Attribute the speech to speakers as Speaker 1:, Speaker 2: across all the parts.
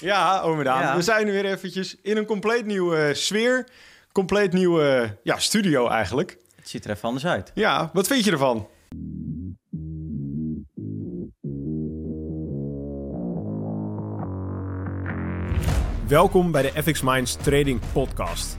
Speaker 1: Ja, ome Daan.
Speaker 2: Ja.
Speaker 1: We zijn nu weer eventjes in een compleet nieuwe sfeer. Compleet nieuwe ja, studio eigenlijk.
Speaker 2: Het ziet er even anders uit.
Speaker 1: Ja, wat vind je ervan? Welkom bij de FX Minds Trading Podcast.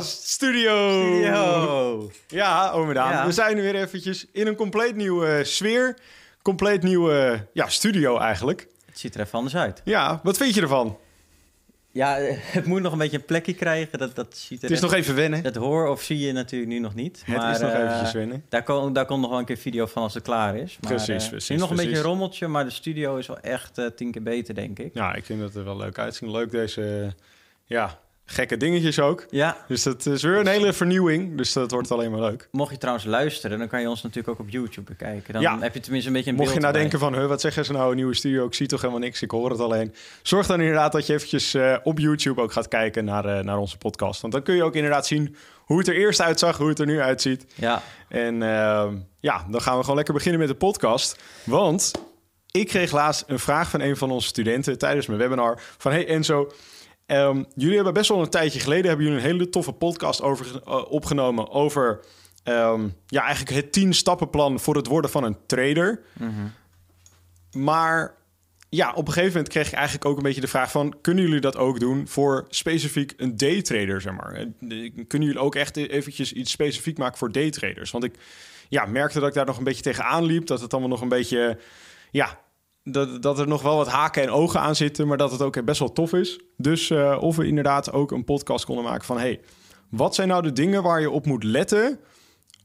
Speaker 1: podcast studio.
Speaker 2: Studio.
Speaker 1: Ja, ome Daan.
Speaker 2: Ja.
Speaker 1: We zijn nu weer eventjes in een compleet nieuwe sfeer. Compleet nieuwe ja, studio eigenlijk.
Speaker 2: Het ziet er even anders uit.
Speaker 1: Ja, wat vind je ervan?
Speaker 2: Ja, eh, het moet nog een beetje een plekje krijgen. Dat, dat ziet er
Speaker 1: Het is nog even wennen.
Speaker 2: Dat hoor of zie je natuurlijk nu nog niet.
Speaker 1: Het
Speaker 2: maar,
Speaker 1: is nog
Speaker 2: eh,
Speaker 1: eventjes wennen.
Speaker 2: Daar, komt daar komt nog wel een keer video van als het klaar is. Maar,
Speaker 1: Precies,
Speaker 2: eh,
Speaker 1: precies,
Speaker 2: Nu nog een beetje een rommeltje, maar de studio is wel echt eh, tien keer beter, denk ik.
Speaker 1: Ja, ik vind dat er wel leuk uitzien. Leuk deze ja, gekke dingetjes ook.
Speaker 2: Ja,
Speaker 1: Dus dat is weer een hele vernieuwing. Dus dat wordt alleen maar leuk.
Speaker 2: mocht je trouwens luisteren, dan kan je ons natuurlijk ook op YouTube bekijken. Dan
Speaker 1: Ja.
Speaker 2: heb je tenminste een beetje een
Speaker 1: Mocht je nou
Speaker 2: erbij.
Speaker 1: denken van, wat zeggen ze nou, een nieuwe studio? Ik zie toch helemaal niks, ik hoor het alleen. Zorg dan inderdaad dat je eventjes eh, op YouTube ook gaat kijken naar, eh, naar onze podcast. Want dan kun je ook inderdaad zien hoe het er eerst uitzag, hoe het er nu uitziet.
Speaker 2: Ja,
Speaker 1: En ehm, ja, dan gaan we gewoon lekker beginnen met de podcast. Want ik kreeg laatst een vraag van een van onze studenten tijdens mijn webinar. Van, hey Enzo, ehm, jullie hebben best wel een tijdje geleden... hebben jullie een hele toffe podcast over, eh, opgenomen over... ehm, ja, eigenlijk het 10 stappenplan voor het worden van een trader. Maar ja, op een gegeven moment kreeg ik eigenlijk ook een beetje de vraag van... kunnen jullie dat ook doen voor specifiek een daytrader, zeg maar? Eh, Kunnen jullie ook echt eventjes iets specifiek maken voor daytraders? Want ik ja, merkte dat ik daar nog een beetje tegenaan liep. Dat het allemaal nog een beetje... Ja, dat, dat er nog wel wat haken en ogen aan zitten... maar dat het ook best wel tof is. Dus eh, of we inderdaad ook een podcast konden maken van... hey, wat zijn nou de dingen waar je op moet letten...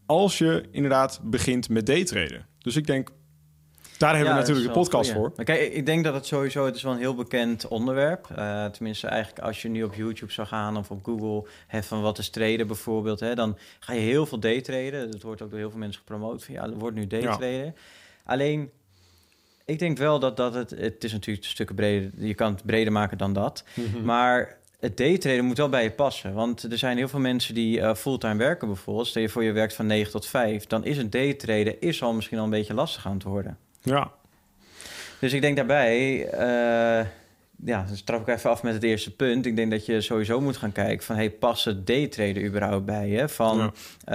Speaker 1: als je inderdaad begint met daytraden? Dus ik denk... Daar hebben
Speaker 2: Ja,
Speaker 1: we natuurlijk de podcast voor.
Speaker 2: Maar kijk, ik denk dat het sowieso, het is wel een heel bekend onderwerp. Eh tenminste, eigenlijk als je nu op YouTube zou gaan of op Google, hè, van wat is traden bijvoorbeeld, hè, dan ga je heel veel daytraden. Dat wordt ook door heel veel mensen gepromoot. Van, ja, er wordt nu daytraden. Alleen, ik denk wel dat, dat het, het is natuurlijk stukken breder, je kan het breder maken dan dat.
Speaker 1: Mhm.
Speaker 2: Maar het daytraden moet wel bij je passen. Want er zijn heel veel mensen die eh, fulltime werken bijvoorbeeld. Stel je voor je werkt van 9 tot 5. Dan is een daytraden is al misschien al een beetje lastig aan het worden.
Speaker 1: Ja,
Speaker 2: Dus ik denk daarbij, eh, ja, dus trap ik even af met het eerste punt. Ik denk dat je sowieso moet gaan kijken van, hey, past het daytraden überhaupt bij je? Van,
Speaker 1: Ja.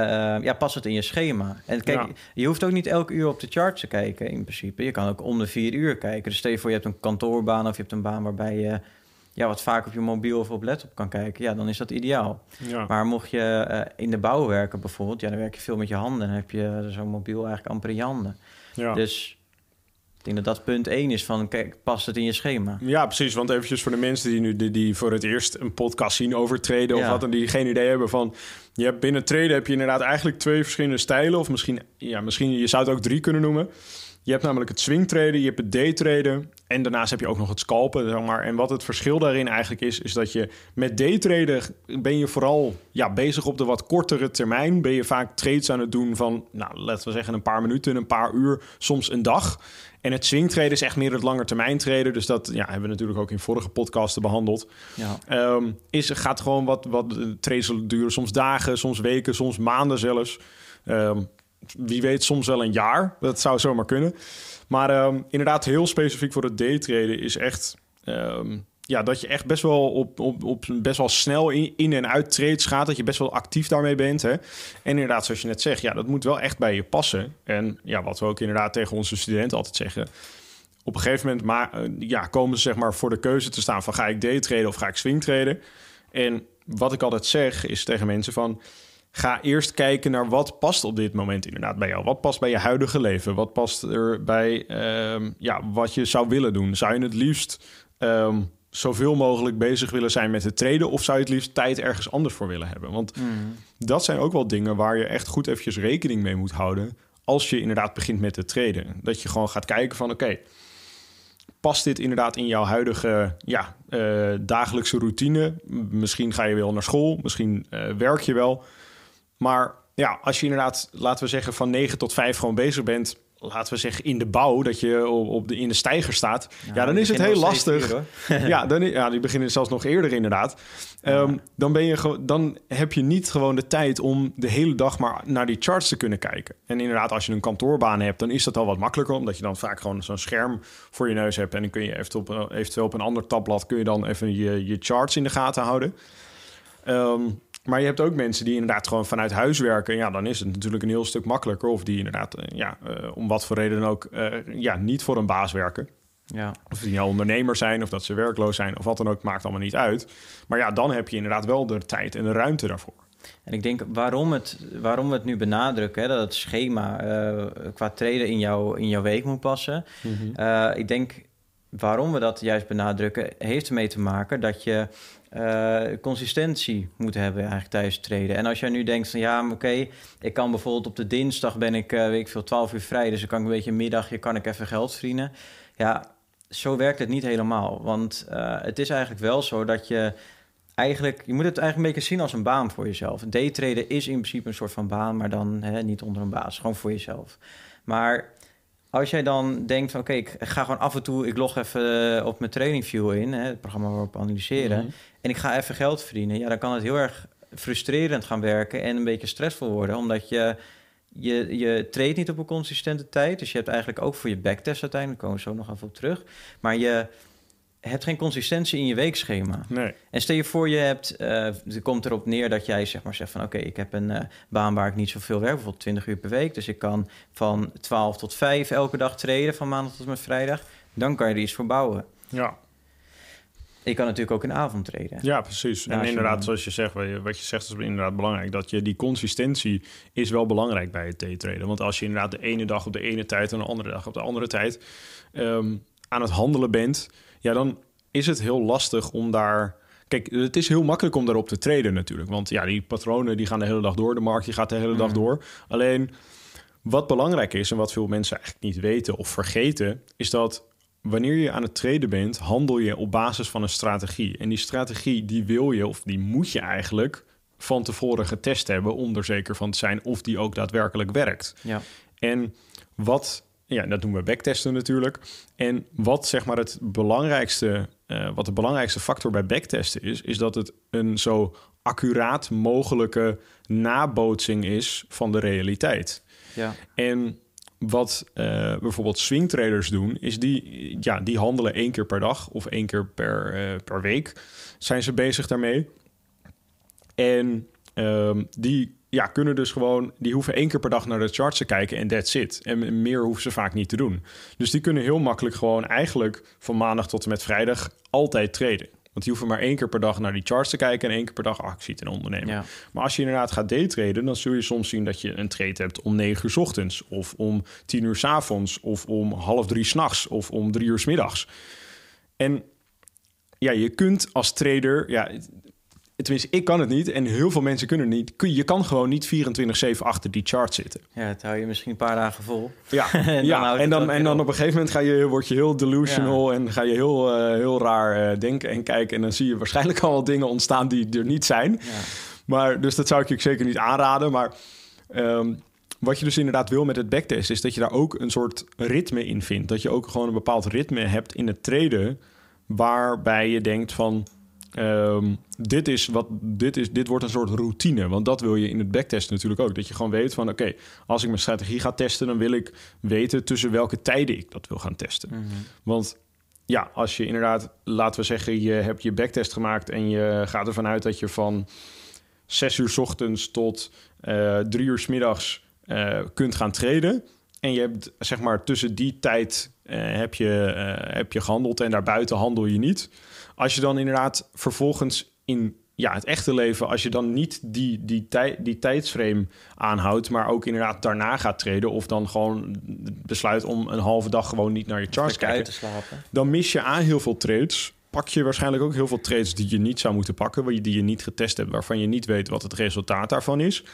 Speaker 2: ja. ja, past het in je schema? En kijk,
Speaker 1: Ja.
Speaker 2: je hoeft ook niet elke uur op de chart te kijken in principe. Je kan ook om de vier uur kijken. Dus stel je voor, je hebt een kantoorbaan of je hebt een baan waarbij je ja, wat vaak op je mobiel of op laptop kan kijken. Ja, dan is dat ideaal.
Speaker 1: ja.
Speaker 2: Maar mocht je eh, in de bouw werken bijvoorbeeld, ja, dan werk je veel met je handen. Dan heb je zo'n mobiel eigenlijk amper in je handen.
Speaker 1: ja.
Speaker 2: Dus ik denk dat dat punt één is van, kijk, past het in je schema?
Speaker 1: Ja, precies. Want eventjes voor de mensen die nu die, die voor het eerst een podcast zien over traden of
Speaker 2: Ja.
Speaker 1: wat en die geen idee hebben van. Je hebt binnen traden heb je inderdaad eigenlijk twee verschillende stijlen. Of misschien, ja, misschien je zou het ook drie kunnen noemen. Je hebt namelijk het swing traden, je hebt het day traden. En daarnaast heb je ook nog het scalpen. Zeg maar. En wat het verschil daarin eigenlijk is, is dat je met day traden ben je vooral ja, bezig op de wat kortere termijn. Ben je vaak trades aan het doen van, nou, laten we zeggen, een paar minuten, een paar uur, soms een dag. En het swing traden is echt meer het lange termijn traden. Dus dat ja, hebben we natuurlijk ook in vorige podcasten behandeld.
Speaker 2: Ja.
Speaker 1: Ehm, is, gaat gewoon wat, wat eh, trades duren. Soms dagen, soms weken, soms maanden zelfs. Ehm, wie weet soms wel een jaar. Dat zou zomaar kunnen. Maar ehm, inderdaad, heel specifiek voor het daytraden is echt... ehm, ja, dat je echt best wel op, op, op best wel snel in, en uit trades gaat. Dat je best wel actief daarmee bent. Hè? En inderdaad, zoals je net zegt, ja, dat moet wel echt bij je passen. En ja, wat we ook inderdaad tegen onze studenten altijd zeggen op een gegeven moment maar, eh, ja, komen ze zeg maar voor de keuze te staan van ga ik daytraden of ga ik swingtraden. En wat ik altijd zeg is tegen mensen van ga eerst kijken naar wat past op dit moment inderdaad bij jou. Wat past bij je huidige leven? Wat past er bij ehm, ja, wat je zou willen doen? Zou je het liefst ehm, zoveel mogelijk bezig willen zijn met het traden of zou je het liefst tijd ergens anders voor willen hebben? Want dat zijn ook wel dingen waar je echt goed eventjes rekening mee moet houden als je inderdaad begint met het traden. Dat je gewoon gaat kijken van oké, past dit inderdaad in jouw huidige ja, eh, dagelijkse routine? Misschien ga je wel naar school, misschien eh, werk je wel. Maar ja, als je inderdaad, laten we zeggen, van 9 tot 5 gewoon bezig bent laten we zeggen, in de bouw, dat je op de, in de stijger staat. Ja, dan is het heel lastig. ja, dan, ja, die beginnen zelfs nog eerder inderdaad. Ehm, dan, ben je dan heb je niet gewoon de tijd om de hele dag maar naar die charts te kunnen kijken. En inderdaad, als je een kantoorbaan hebt, dan is dat al wat makkelijker, omdat je dan vaak gewoon zo'n scherm voor je neus hebt. En dan kun je eventueel op, eventueel op een ander tabblad kun je dan even je, je charts in de gaten houden. Um, maar je hebt ook mensen die inderdaad gewoon vanuit huis werken. Ja, dan is het natuurlijk een heel stuk makkelijker. Of die inderdaad, eh, ja, uh, om wat voor reden ook, uh, ja, niet voor een baas werken. Ja. Of die nou ondernemer zijn, of dat ze werkloos zijn, of wat dan ook, maakt allemaal niet uit. Maar ja, dan heb je inderdaad wel de tijd en de ruimte daarvoor.
Speaker 2: En ik denk waarom, het, waarom we het nu benadrukken, hè, dat het schema qua treden in, jou, in jouw week moet passen. Mhm. ik denk waarom we dat juist benadrukken, heeft ermee te maken dat je uh, consistentie moet hebben eigenlijk tijdens treden. En als jij nu denkt van ja, oké, ik kan bijvoorbeeld op de dinsdag ben ik, uh, weet ik veel, 12 uur vrij, dus dan kan ik een beetje middagje, kan ik even geld verdienen. Ja, zo werkt het niet helemaal. Want uh, het is eigenlijk wel zo dat je eigenlijk, je moet het eigenlijk een beetje zien als een baan voor jezelf. Daytraden is in principe een soort van baan, maar dan hè, niet onder een baas, gewoon voor jezelf. Maar als jij dan denkt van oké, ik ga gewoon af en toe, ik log even eh, op mijn TrainingView in, hè, het programma waarop we analyseren, mhm. en ik ga even geld verdienen, ja, dan kan het heel erg frustrerend gaan werken en een beetje stressvol worden, omdat je je, je treedt niet op een consistente tijd. Dus je hebt eigenlijk ook voor je backtest uiteindelijk, komen we zo nog even op terug. Maar je, hebt geen consistentie in je weekschema.
Speaker 1: Nee.
Speaker 2: En stel je voor, je hebt, uh, komt erop neer dat jij zeg maar zegt van oké, ik heb een uh, baan waar ik niet zoveel werk, bijvoorbeeld 20 uur per week. Dus ik kan van 12 tot 5 elke dag treden, van maandag tot met vrijdag. Dan kan je er iets voor bouwen.
Speaker 1: Ja.
Speaker 2: Je kan natuurlijk ook in avond treden.
Speaker 1: Ja, precies. en inderdaad, zoals je zegt, wat je zegt is inderdaad belangrijk. Dat je die consistentie is wel belangrijk bij het treden. Want als je inderdaad de ene dag op de ene tijd en de andere dag op de andere tijd um, aan het handelen bent ja, dan is het heel lastig om daar. Kijk, het is heel makkelijk om daarop te treden natuurlijk. Want ja, die patronen die gaan de hele dag door. De markt die gaat de hele dag mm. door. Alleen wat belangrijk is en wat veel mensen eigenlijk niet weten of vergeten, is dat wanneer je aan het treden bent, handel je op basis van een strategie. En die strategie die wil je of die moet je eigenlijk van tevoren getest hebben om er zeker van te zijn of die ook daadwerkelijk werkt.
Speaker 2: Ja.
Speaker 1: En wat ja, dat doen we backtesten natuurlijk. En wat zeg maar het belangrijkste, uh, wat de belangrijkste factor bij backtesten is, is dat het een zo accuraat mogelijke nabootsing is van de realiteit.
Speaker 2: Ja.
Speaker 1: En wat uh, bijvoorbeeld swingtraders doen, is die, ja, die handelen één keer per dag of één keer per, uh, per week zijn ze bezig daarmee. En um, die ja, kunnen dus gewoon, die hoeven één keer per dag naar de charts te kijken en that's it. En meer hoeven ze vaak niet te doen. Dus die kunnen heel makkelijk gewoon eigenlijk van maandag tot en met vrijdag altijd traden. Want die hoeven maar één keer per dag naar die charts te kijken en één keer per dag actie te ondernemen. Maar als je inderdaad gaat daytraden, dan zul je soms zien dat je een trade hebt om 9 uur s ochtends, of om 10 uur s avonds, of om half drie s'nachts, of om drie uur s middags. En ja, je kunt als trader, ja, tenminste, ik kan het niet en heel veel mensen kunnen het niet. Je kan gewoon niet 24-7 achter die chart zitten.
Speaker 2: Ja, het hou je misschien een paar dagen vol.
Speaker 1: Ja, en, ja. Dan en, dan, en dan op een gegeven moment ga je, word je heel delusional en ga je heel, uh, heel raar uh, denken en kijken. En dan zie je waarschijnlijk al dingen ontstaan die er niet zijn. Ja. Maar, dus dat zou ik je zeker niet aanraden. Maar um, wat je dus inderdaad wil met het backtest is dat je daar ook een soort ritme in vindt. Dat je ook gewoon een bepaald ritme hebt in het treden waarbij je denkt van Um, dit, is wat, dit, is, dit wordt een soort routine. Want dat wil je in het backtest natuurlijk ook. Dat je gewoon weet van oké, als ik mijn strategie ga testen, dan wil ik weten tussen welke tijden ik dat wil gaan testen. Mhm. Want ja, als je inderdaad, laten we zeggen, je hebt je backtest gemaakt en je gaat ervan uit dat je van 6 uur s ochtends tot uh, drie uur s middags uh, kunt gaan traden. En je hebt zeg maar tussen die tijd uh, heb, je, heb je gehandeld en daarbuiten handel je niet als je dan inderdaad vervolgens in ja, het echte leven, als je dan niet die, die, tij, die tijdsframe aanhoudt, maar ook inderdaad daarna gaat treden, of dan gewoon besluit om een halve dag gewoon niet naar je charts te kijken,
Speaker 2: te slapen.
Speaker 1: dan mis je aan heel veel trades. Pak je waarschijnlijk ook heel veel trades die je niet zou moeten pakken, die je niet getest hebt, waarvan je niet weet wat het resultaat daarvan is.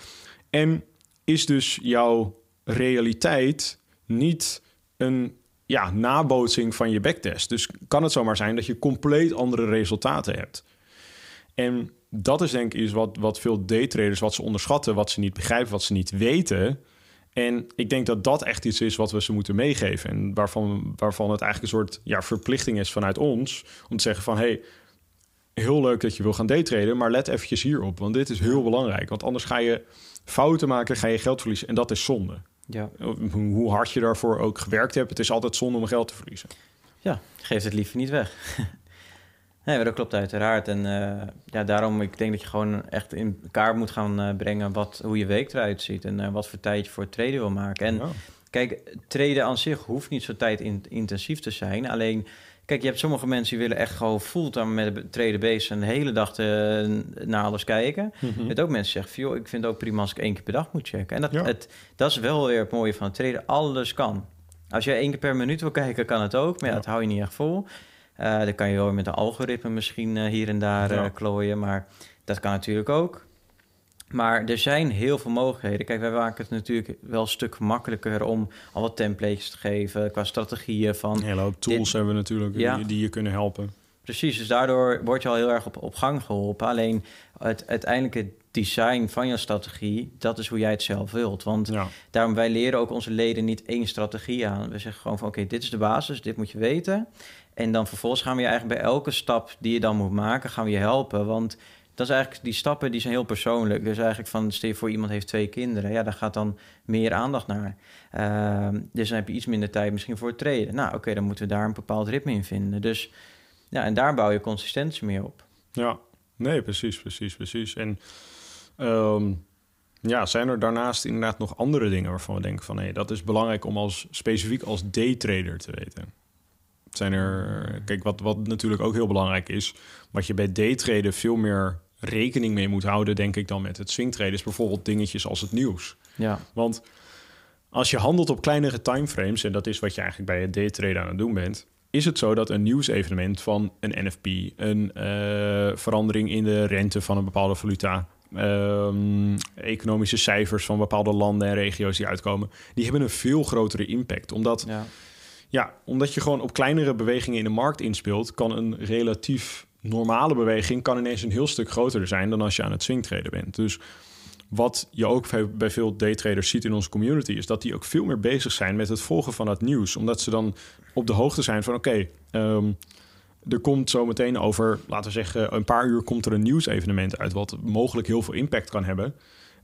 Speaker 1: En is dus jouw realiteit niet een ja, nabootsing van je backtest. Dus kan het zomaar zijn dat je compleet andere resultaten hebt. En dat is denk ik iets wat, wat veel daytraders wat ze onderschatten, wat ze niet begrijpen, wat ze niet weten. En ik denk dat dat echt iets is wat we ze moeten meegeven. En waarvan, waarvan het eigenlijk een soort ja, verplichting is vanuit ons. Om te zeggen van, hey, heel leuk dat je wil gaan daytraden, maar let eventjes hierop. Want dit is heel belangrijk. Want anders ga je fouten maken, ga je geld verliezen. En dat is zonde.
Speaker 2: Ja.
Speaker 1: Hoe hard je daarvoor ook gewerkt hebt, het is altijd zonde om geld te verliezen.
Speaker 2: Ja, geef het liever niet weg. Nee, dat klopt uiteraard. En uh, ja, daarom, ik denk dat je gewoon echt in kaart moet gaan uh, brengen wat, hoe je week eruit ziet en uh, wat voor tijd je voor het traden wil maken. En ja. kijk, traden aan zich hoeft niet zo tijdintensief te zijn. Alleen, kijk, je hebt sommige mensen die willen echt gewoon fulltime met het traden bezig en de hele dag te, naar alles kijken. Mm -hmm. Je hebt ook mensen die zeggen, joh, ik vind het ook prima als ik één keer per dag moet checken. En dat, ja. het, dat is wel weer het mooie van het traden. Alles kan. Als je één keer per minuut wil kijken, kan het ook. Maar ja, dat hou je niet echt vol. Uh, dan kan je wel met een algoritme misschien uh, hier en daar uh, klooien, maar dat kan natuurlijk ook. Maar er zijn heel veel mogelijkheden. Kijk, wij maken het natuurlijk wel een stuk makkelijker om al wat templates te geven qua strategieën van.
Speaker 1: Hele hoop tools dit, hebben we natuurlijk ja. die, die je kunnen helpen.
Speaker 2: Precies, dus daardoor word je al heel erg op, op gang geholpen. Alleen het uiteindelijke design van je strategie, dat is hoe jij het zelf wilt. Want ja. daarom wij leren ook onze leden niet één strategie aan. We zeggen gewoon van oké, okay, dit is de basis, dit moet je weten. En dan vervolgens gaan we je eigenlijk bij elke stap die je dan moet maken, gaan we je helpen. Want dat is eigenlijk, die stappen die zijn heel persoonlijk. Dus eigenlijk van, stel je voor iemand heeft twee kinderen. Ja, daar gaat dan meer aandacht naar. Uh, dus dan heb je iets minder tijd misschien voor het treden. Nou, oké, dan moeten we daar een bepaald ritme in vinden. Dus ja, en daar bouw je consistentie meer op.
Speaker 1: Ja, nee, precies, precies, precies. En um, ja, zijn er daarnaast inderdaad nog andere dingen waarvan we denken van... hé, hey, dat is belangrijk om als specifiek als daytrader te weten? zijn er. Kijk, wat, wat natuurlijk ook heel belangrijk is. Wat je bij daytraden veel meer rekening mee moet houden, denk ik, dan met het swingtraden, is bijvoorbeeld dingetjes als het nieuws.
Speaker 2: Ja.
Speaker 1: Want als je handelt op kleinere timeframes, en dat is wat je eigenlijk bij het daytraden aan het doen bent, is het zo dat een nieuwsevenement van een NFP, een uh, verandering in de rente van een bepaalde valuta, um, economische cijfers van bepaalde landen en regio's die uitkomen, die hebben een veel grotere impact. Omdat.
Speaker 2: Ja
Speaker 1: ja, omdat je gewoon op kleinere bewegingen in de markt inspeelt, kan een relatief normale beweging kan ineens een heel stuk groter zijn dan als je aan het swingtraden bent. Dus wat je ook bij veel daytraders ziet in onze community, is dat die ook veel meer bezig zijn met het volgen van het nieuws. Omdat ze dan op de hoogte zijn van oké, um, er komt zo meteen over, laten we zeggen, een paar uur komt er een nieuwsevenement uit, wat mogelijk heel veel impact kan hebben.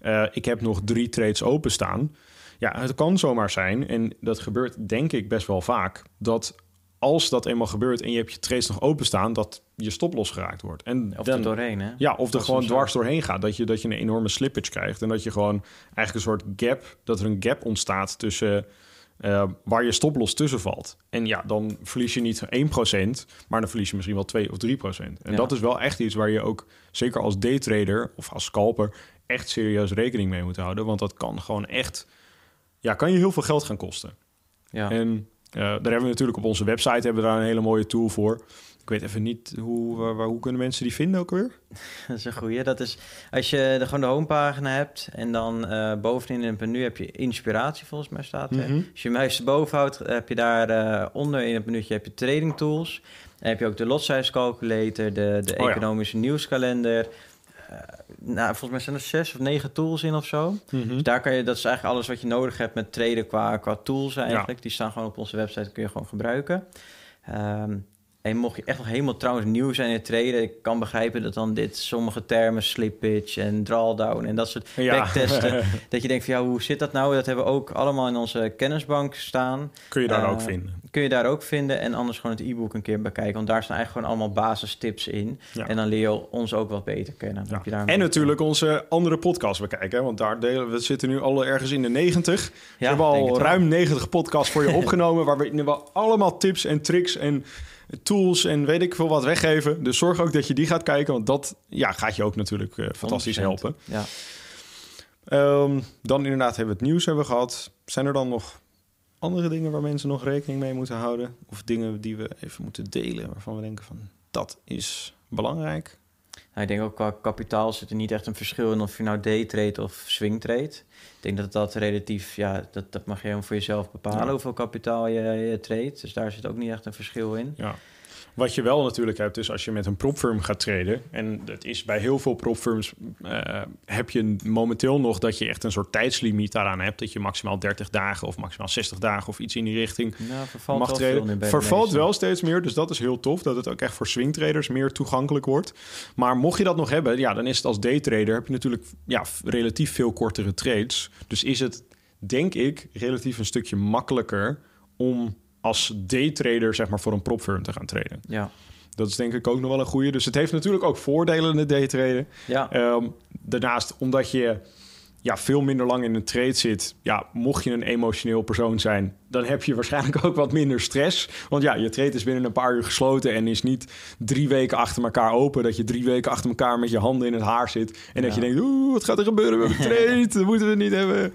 Speaker 1: Uh, ik heb nog drie trades openstaan. Ja, het kan zomaar zijn, en dat gebeurt denk ik best wel vaak, dat als dat eenmaal gebeurt en je hebt je trades nog openstaan, dat je stop losgeraakt wordt. En
Speaker 2: of dan, er doorheen, hè?
Speaker 1: Ja, of er gewoon dwars doorheen gaat. Dat je, dat je een enorme slippage krijgt. En dat je gewoon eigenlijk een soort gap, dat er een gap ontstaat tussen uh, waar je stoplos tussen valt. En ja, dan verlies je niet 1%, maar dan verlies je misschien wel 2 of 3%. En ja. dat is wel echt iets waar je ook, zeker als daytrader of als scalper, echt serieus rekening mee moet houden. Want dat kan gewoon echt ja, kan je heel veel geld gaan kosten.
Speaker 2: Ja.
Speaker 1: En daar hebben we natuurlijk op onze website hebben we daar een hele mooie tool voor. Ik weet even niet hoe, waar, hoe kunnen mensen die vinden ook weer?
Speaker 2: Dat is een goeie. Dat is als je de, gewoon de homepagina hebt en dan uh, bovenin in het menu heb je inspiratie volgens mij staat. Mm -hmm. Als je muis boven houdt, heb je daar uh, onder in het menu heb je trading tools. Dan heb je ook de lot size calculator, de, de oh, economische ja. nieuwskalender, nou, volgens mij zijn er zes of negen tools in of zo.
Speaker 1: Mhm.
Speaker 2: Mm -hmm. Dus daar kan je, dat is eigenlijk alles wat je nodig hebt met traden qua, qua tools eigenlijk. Ja. Die staan gewoon op onze website, kun je gewoon gebruiken. Um, en mocht je echt nog helemaal trouwens nieuw zijn in het traden, ik kan begrijpen dat dan dit sommige termen, slippage en drawdown en dat soort ja. backtesten, dat je denkt van ja, hoe zit dat nou? Dat hebben we ook allemaal in onze kennisbank staan.
Speaker 1: Kun je daar uh, ook vinden?
Speaker 2: Kun je daar ook vinden en anders gewoon het e-book een keer bekijken, want daar staan eigenlijk gewoon allemaal basistips in. Ja. En dan leer je ons ook wat beter kennen.
Speaker 1: Ja. Daar en natuurlijk onze andere podcast bekijken, want daar delen we zitten nu al ergens in de 90. we hebben al ruim 90 podcasts voor je opgenomen, waar we allemaal tips en tricks en tools en weet ik veel wat weggeven. Dus zorg ook dat je die gaat kijken, want dat ja, gaat je ook natuurlijk uh, fantastisch 100%. helpen.
Speaker 2: Ja.
Speaker 1: Um, dan inderdaad hebben we het nieuws hebben gehad. Zijn er dan nog andere dingen waar mensen nog rekening mee moeten houden? Of dingen die we even moeten delen waarvan we denken van dat is belangrijk?
Speaker 2: Nou, ik denk ook qua kapitaal zit er niet echt een verschil in of je nou daytrade of swingtrade. Ik denk dat dat relatief, ja, dat, dat mag je helemaal voor jezelf bepalen ja. hoeveel kapitaal je, je trade. Dus daar zit ook niet echt een verschil in.
Speaker 1: Ja. Wat je wel natuurlijk hebt, is als je met een propfirm gaat traden... en dat is bij heel veel propfirms... eh, heb je momenteel nog dat je echt een soort tijdslimiet daaraan hebt... dat je maximaal 30 dagen of maximaal 60 dagen of iets in die richting
Speaker 2: Nou, vervalt
Speaker 1: mag
Speaker 2: de
Speaker 1: Vervalt wel steeds meer, dus dat is heel tof. Dat het ook echt voor swingtraders meer toegankelijk wordt. Maar mocht je dat nog hebben, ja, dan is het als daytrader... heb je natuurlijk ja, relatief veel kortere trades. Dus is het, denk ik, relatief een stukje makkelijker... om als daytrader zeg maar, voor een propfirm te gaan traden.
Speaker 2: Ja,
Speaker 1: Dat is denk ik ook nog wel een goede. Dus het heeft natuurlijk ook voordelen in het daytraden.
Speaker 2: ja.
Speaker 1: Ehm, daarnaast, omdat je ja, veel minder lang in een trade zit... Ja, mocht je een emotioneel persoon zijn... dan heb je waarschijnlijk ook wat minder stress. Want ja, je trade is binnen een paar uur gesloten... en is niet drie weken achter elkaar open... dat je drie weken achter elkaar met je handen in het haar zit... en dat je denkt, oeh, wat gaat er gebeuren met mijn trade? Dat moeten we niet hebben.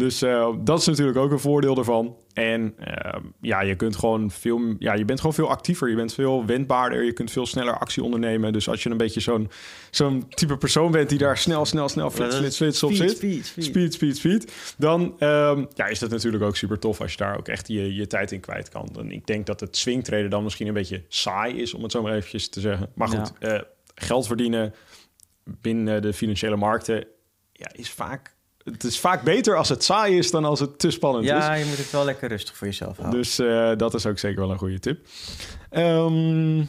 Speaker 1: Dus eh, dat is natuurlijk ook een voordeel ervan. En eh, ja, je kunt gewoon veel, ja, je bent gewoon veel actiever. Je bent veel wendbaarder. Je kunt veel sneller actie ondernemen. Dus als je een beetje zo'n zo'n type persoon bent die daar snel, snel, snel, flits, flits, flits op
Speaker 2: Speed,
Speaker 1: zit.
Speaker 2: speed, speed.
Speaker 1: Speed, speed, speed. Dan ehm, ja, is dat natuurlijk ook super tof als je daar ook echt je, je tijd in kwijt kan. En ik denk dat het swingtraden dan misschien een beetje saai is, om het zo maar eventjes te zeggen. Maar goed, eh, geld verdienen binnen de financiële markten ja, is vaak... Het is vaak beter als het saai is dan als het te spannend is.
Speaker 2: Ja, je moet het wel lekker rustig voor jezelf houden.
Speaker 1: Dus eh, dat is ook zeker wel een goede tip. Ehm,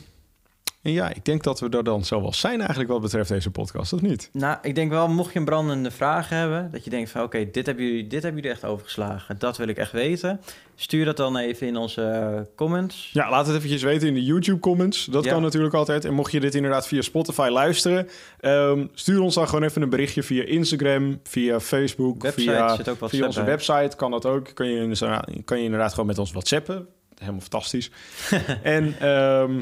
Speaker 1: en ja, ik denk dat we er dan zo wel zijn eigenlijk wat betreft deze podcast, of niet?
Speaker 2: Nou, ik denk wel, mocht je een brandende vraag hebben, dat je denkt van oké, dit hebben jullie, dit hebben jullie echt overgeslagen, dat wil ik echt weten. Stuur dat dan even in onze eh, comments.
Speaker 1: Ja, laat het eventjes weten in de YouTube comments. Dat
Speaker 2: Ja.
Speaker 1: kan natuurlijk altijd. En mocht je dit inderdaad via Spotify luisteren, ehm, stuur ons dan gewoon even een berichtje via Instagram, via Facebook,
Speaker 2: Website
Speaker 1: via,
Speaker 2: zit ook wat
Speaker 1: via onze website. Kan dat ook. Kan je, inderdaad- kan je inderdaad gewoon met ons WhatsAppen. Helemaal fantastisch. en ehm,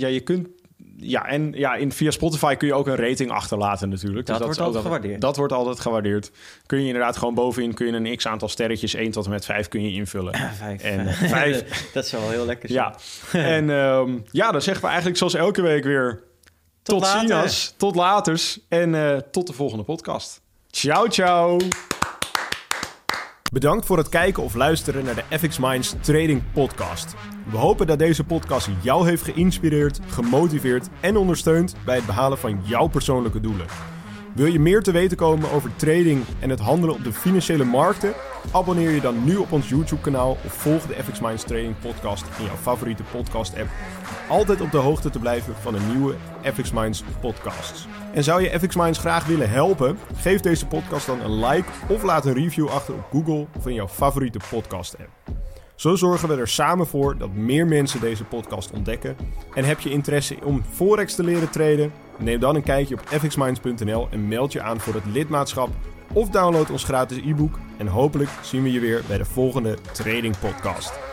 Speaker 1: ja, je kunt. Ja, en ja, in, via Spotify kun je ook een rating achterlaten natuurlijk.
Speaker 2: Dat
Speaker 1: Dus
Speaker 2: wordt
Speaker 1: is
Speaker 2: altijd gewaardeerd.
Speaker 1: Dat wordt altijd gewaardeerd. Kun je inderdaad gewoon bovenin kun je een x aantal sterretjes, 1 tot en met 5 kun je invullen.
Speaker 2: Vijf.
Speaker 1: En eh, vijf.
Speaker 2: dat zou wel heel lekker zijn.
Speaker 1: Ja, en ehm, ja, dan zeggen we eigenlijk zoals elke week weer... Tot,
Speaker 2: later.
Speaker 1: ziens, tot laters en eh, tot de volgende podcast. Ciao, ciao. Bedankt voor het kijken of luisteren naar de FX Minds Trading Podcast. We hopen dat deze podcast jou heeft geïnspireerd, gemotiveerd en ondersteund bij het behalen van jouw persoonlijke doelen. Wil je meer te weten komen over trading en het handelen op de financiële markten? Abonneer je dan nu op ons YouTube-kanaal of volg de FX Minds Trading Podcast in jouw favoriete podcast-app. Om altijd op de hoogte te blijven van de nieuwe FX Minds podcasts. En zou je FX Minds graag willen helpen? Geef deze podcast dan een like of laat een review achter op Google of in jouw favoriete podcast-app. Zo zorgen we er samen voor dat meer mensen deze podcast ontdekken. En heb je interesse om Forex te leren traden? Neem dan een kijkje op fxminds.nl en meld je aan voor het lidmaatschap. Of download ons gratis e-book. En hopelijk zien we je weer bij de volgende Trading Podcast.